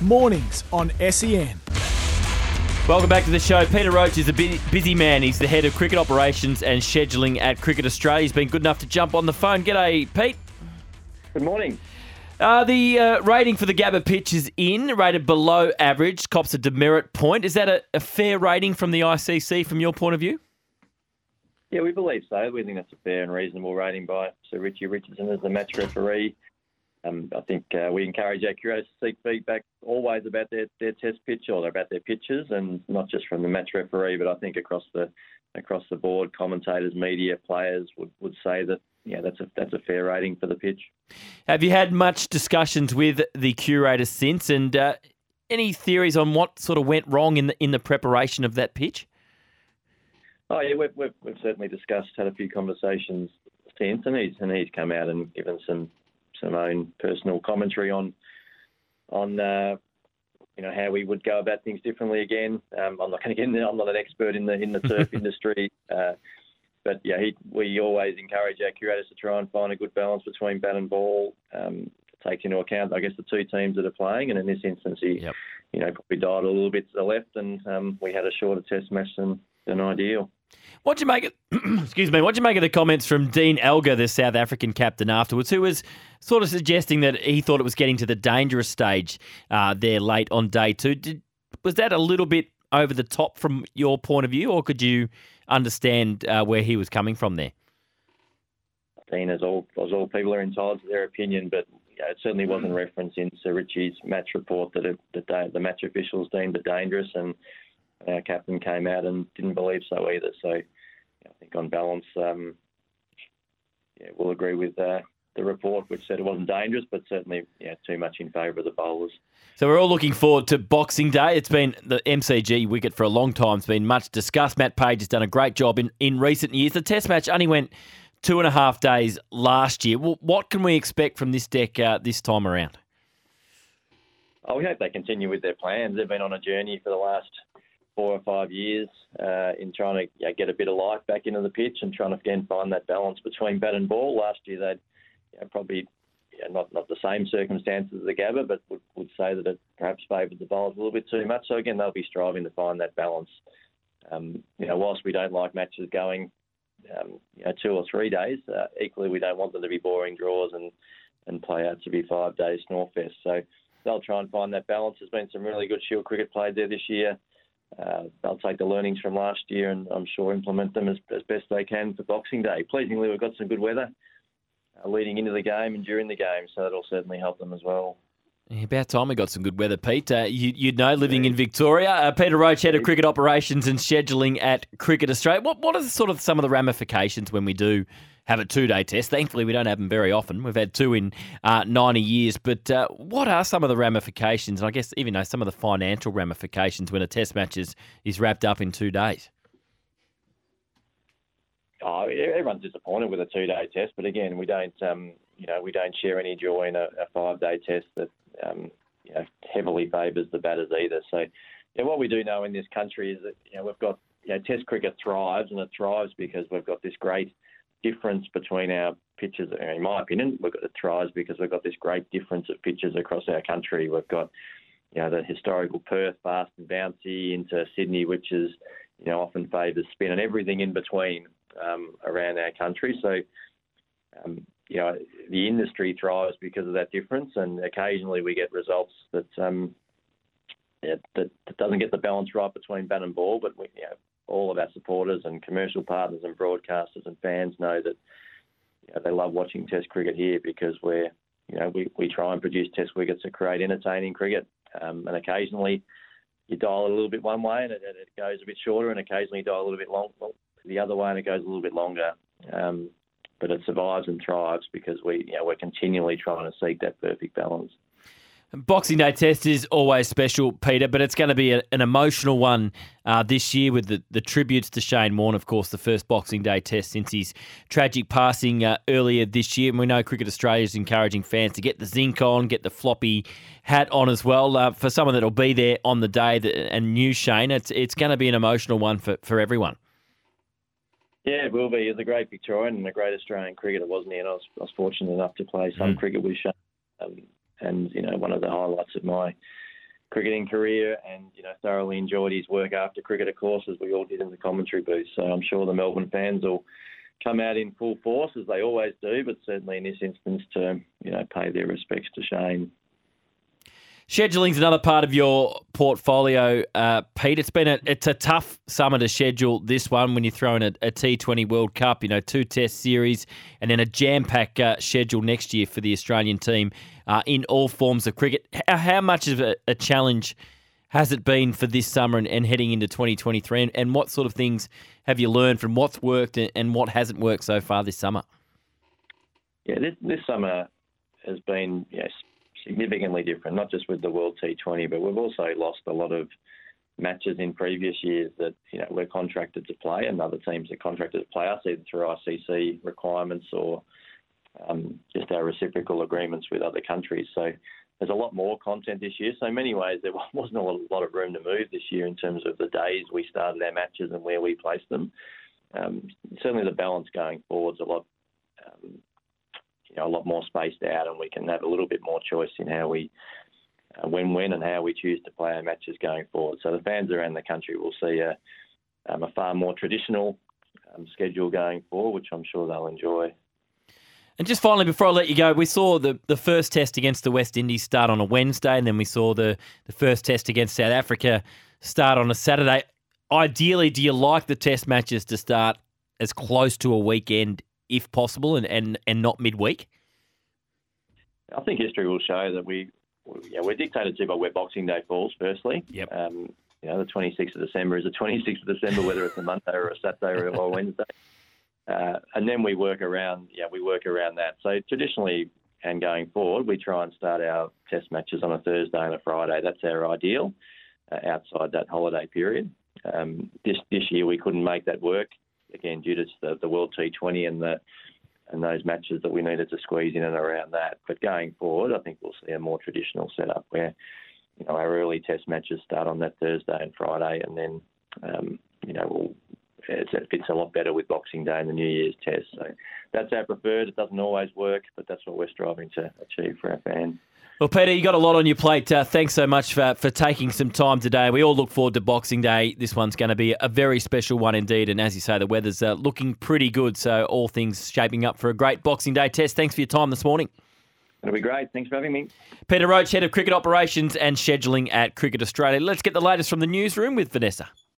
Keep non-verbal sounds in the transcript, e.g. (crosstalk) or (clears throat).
Mornings on SEN. Welcome back to the show. Peter Roach is a busy man. He's the head of cricket operations and scheduling at Cricket Australia. He's been good enough to jump on the phone. G'day, Pete. Good morning. Uh, the uh, rating for the Gabba pitch is in, rated below average, cops a demerit point. Is that a, a fair rating from the ICC from your point of view? Yeah, we believe so. We think that's a fair and reasonable rating by Sir Richie Richardson as the match referee. Um, I think uh, we encourage our curators to seek feedback always about their, their test pitch or about their pitches, and not just from the match referee, but I think across the across the board, commentators, media, players would, would say that yeah, that's a that's a fair rating for the pitch. Have you had much discussions with the curator since, and uh, any theories on what sort of went wrong in the in the preparation of that pitch? Oh yeah, we've, we've, we've certainly discussed, had a few conversations since, and he's and he's come out and given some some own personal commentary on on uh, you know how we would go about things differently again. Um, I'm not going to get I'm not an expert in the in the (laughs) turf industry, uh, but yeah, he, we always encourage our curators to try and find a good balance between bat and ball. Um, takes into account, I guess, the two teams that are playing, and in this instance, he Yep. you know probably dialed a little bit to the left, and um, we had a shorter test match than than ideal. What'd you make it? (clears throat) excuse me. What'd you make of the comments from Dean Elgar, the South African captain, afterwards, who was sort of suggesting that he thought it was getting to the dangerous stage uh, there late on day two? Did, was that a little bit over the top from your point of view, or could you understand uh, where he was coming from there? Dean, as all as all people are entitled to their opinion, but it certainly wasn't referenced in Sir Richie's match report that it, they, the match officials deemed it dangerous, and our captain came out and didn't believe so either. So I think on balance, um, yeah, we'll agree with uh, the report, which said it wasn't dangerous, but certainly yeah, too much in favour of the bowlers. So we're all looking forward to Boxing Day. It's been the MCG wicket for a long time. It's been much discussed. Matt Page has done a great job in, in recent years. The Test match only went two and a half days last year. Well, what can we expect from this deck uh, this time around? Oh, we hope they continue with their plans. They've been on a journey for the last four or five years uh, in trying to you know, get a bit of life back into the pitch and trying to again find that balance between bat and ball. Last year they'd you know, probably you know, not not the same circumstances as the Gabba, but would, would say that it perhaps favoured the bowlers a little bit too much. So again, they'll be striving to find that balance. Um, you know, whilst we don't like matches going, um, you know, two or three days, uh, equally we don't want them to be boring draws and and play out to be five days Snorefest. So they'll try and find that balance. There's been some really good Shield cricket played there this year. Uh, they'll take the learnings from last year and I'm sure implement them as, as best they can for Boxing Day. Pleasingly, we've got some good weather uh, leading into the game and during the game, so that'll certainly help them as well. About time we got some good weather, Pete. Uh, you, you'd know, living in Victoria. Uh, Peter Roach, head of cricket operations and scheduling at Cricket Australia. What what are the, sort of some of the ramifications when we do have a two day test? Thankfully, we don't have them very often. We've had two in uh, ninety years. But uh, what are some of the ramifications? And I guess even though some of the financial ramifications when a test match is, is wrapped up in two days. Oh, everyone's disappointed with a two-day test, but again, we don't, um, you know, we don't share any joy in a, a five-day test that, um, you know, heavily favours the batters either. So, yeah, what we do know in this country is that you know we've got, you know, Test cricket thrives, and it thrives because we've got this great difference between our pitches. In my opinion, we've got it thrives because we've got this great difference of pitches across our country. We've got, you know, the historical Perth fast and bouncy into Sydney, which is, you know, often favours spin and everything in between um, around our country. So, um, you know, the industry thrives because of that difference, and occasionally we get results that um, that, that doesn't get the balance right between bat and ball. But we, you know, all of our supporters and commercial partners and broadcasters and fans know that you know, they love watching Test cricket here because we're you know we, we try and produce Test wickets to create entertaining cricket, um, and occasionally you dial it a little bit one way and it, it goes a bit shorter, and occasionally you dial a little bit long the other way and it goes a little bit longer. Um, but it survives and thrives because we, you know, we're continually trying to seek that perfect balance. Boxing Day test is always special, Peter, but it's going to be a, an emotional one uh, this year with the, the tributes to Shane Warne, of course, the first Boxing Day test since his tragic passing uh, earlier this year. And we know Cricket Australia is encouraging fans to get the zinc on, get the floppy hat on as well. Uh, for someone that'll be there on the day that, and knew Shane, it's, it's going to be an emotional one for, for everyone. Yeah, it will be. He's a great Victorian and a great Australian cricketer, wasn't he? And I was, I was fortunate enough to play some mm. cricket with Shane. Um, and you know one of the highlights of my cricketing career, and you know thoroughly enjoyed his work after cricket, of course, as we all did in the commentary booth. So I'm sure the Melbourne fans will come out in full force as they always do, but certainly in this instance to you know pay their respects to Shane. Scheduling's another part of your portfolio, uh, Pete. It's been a it's a tough summer to schedule this one when you throw in a a T20 World Cup, you know, two Test series, and then a jam pack uh, schedule next year for the Australian team uh, in all forms of cricket. How, how much of a, a, challenge has it been for this summer and, and heading into 2023? And, and, what sort of things have you learned from what's worked and, and what hasn't worked so far this summer? Yeah, this, this summer has been yes significantly different, not just with the World T20, but we've also lost a lot of matches in previous years that you know we're contracted to play, and other teams are contracted to play us either through ICC requirements or um, just our reciprocal agreements with other countries. So there's a lot more content this year. So in many ways, there (laughs) wasn't a lot of room to move this year in terms of the days we started our matches and where we placed them. Um, certainly, the balance going forward is a lot um, know, a lot more spaced out, and we can have a little bit more choice in how we, uh, when, when, and how we choose to play our matches going forward. So the fans around the country will see a, um, a far more traditional um, schedule going forward, which I'm sure they'll enjoy. And just finally, before I let you go, we saw the, the first test against the West Indies start on a Wednesday, and then we saw the, the first test against South Africa start on a Saturday. Ideally, do you like the test matches to start as close to a weekend if possible, and, and, and not midweek? I think history will show that we, yeah, we're dictated to by where Boxing Day falls. Firstly, yep. Um, you know, the 26th of December is the 26th of December, whether it's a Monday or a Saturday or a Wednesday. Uh, and then we work around, yeah, we work around that. So traditionally, and going forward, we try and start our test matches on a Thursday and a Friday. That's our ideal uh, outside that holiday period. Um, this this year we couldn't make that work again due to the, the World T20 and the and those matches that we needed to squeeze in and around that. But going forward, I think we'll see a more traditional setup where you know our early Test matches start on that Thursday and Friday, and then um, you know we'll it fits a lot better with Boxing Day and the New Year's Test. So that's our preferred. It doesn't always work, but that's what we're striving to achieve for our fans. Well, Peter, you got a lot on your plate. Uh, thanks so much for, for taking some time today. We all look forward to Boxing Day. This one's going to be a very special one indeed. And as you say, the weather's uh, looking pretty good. So all things shaping up for a great Boxing Day test. Thanks for your time this morning. It'll be great. Thanks for having me. Peter Roach, Head of Cricket Operations and Scheduling at Cricket Australia. Let's get the latest from the newsroom with Vanessa.